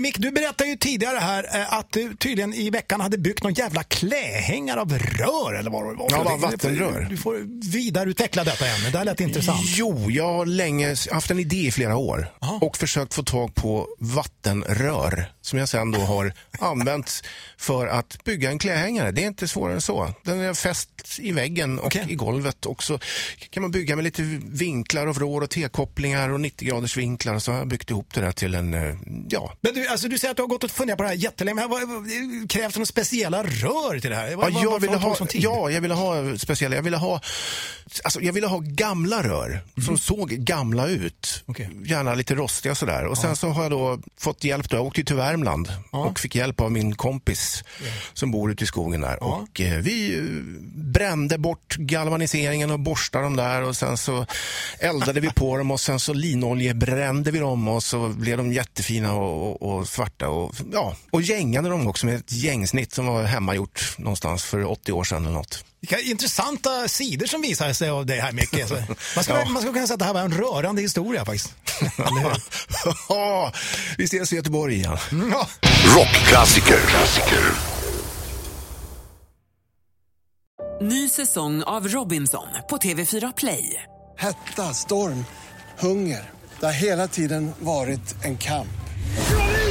Mick, du berättade ju tidigare här eh, att du tydligen i veckan hade byggt någon jävla klähängare av rör eller vad det var. Ja, var vattenrör. Du får vidareutveckla detta ämne, det här lät intressant. Jo, jag har länge haft en idé i flera år och försökt få tag på vattenrör som jag sen då har använt för att bygga en klädhängare. Det är inte svårare än så. Den är fäst i väggen och Okej. i golvet och så kan man bygga med lite vinklar och vrår och T-kopplingar och 90 graders vinklar så har jag byggt ihop det där till en, eh, ja, Men du, alltså, du säger att du har gått och funderat på det här jättelänge, men vad, krävs det några speciella rör till det här? Vad, Ja, jag ville ha, ja, jag ville ha speciella. Jag ville ha, alltså, jag ville ha gamla rör som såg gamla ut. Mhm. Okej. Gärna lite rostiga sådär. Och sen så har jag då fått hjälp. Då. Jag åkte till Värmland och fick hjälp av min kompis som bor ute i skogen där. Ja. Och eh, vi eh, brände bort galvaniseringen och borstade dem där och sen så eldade vi på dem och sen så linoljebrände vi dem och så blev de jättefina och, och, och svarta och, ja, och gängade dem också med ett gängsnitt som var hemmagjort någonstans för 80 år sedan eller något. Vilka intressanta sidor som visar sig av det här mycket. Alltså, man, ska, Ja. man ska kunna säga att det här var en rörande historia faktiskt. Ja, vi ses i Göteborg igen. Ja. Rockklassiker. Klassiker. Ny säsong av Robinson på TV4 Play. Hetta, storm, hunger. Det har hela tiden varit en kamp.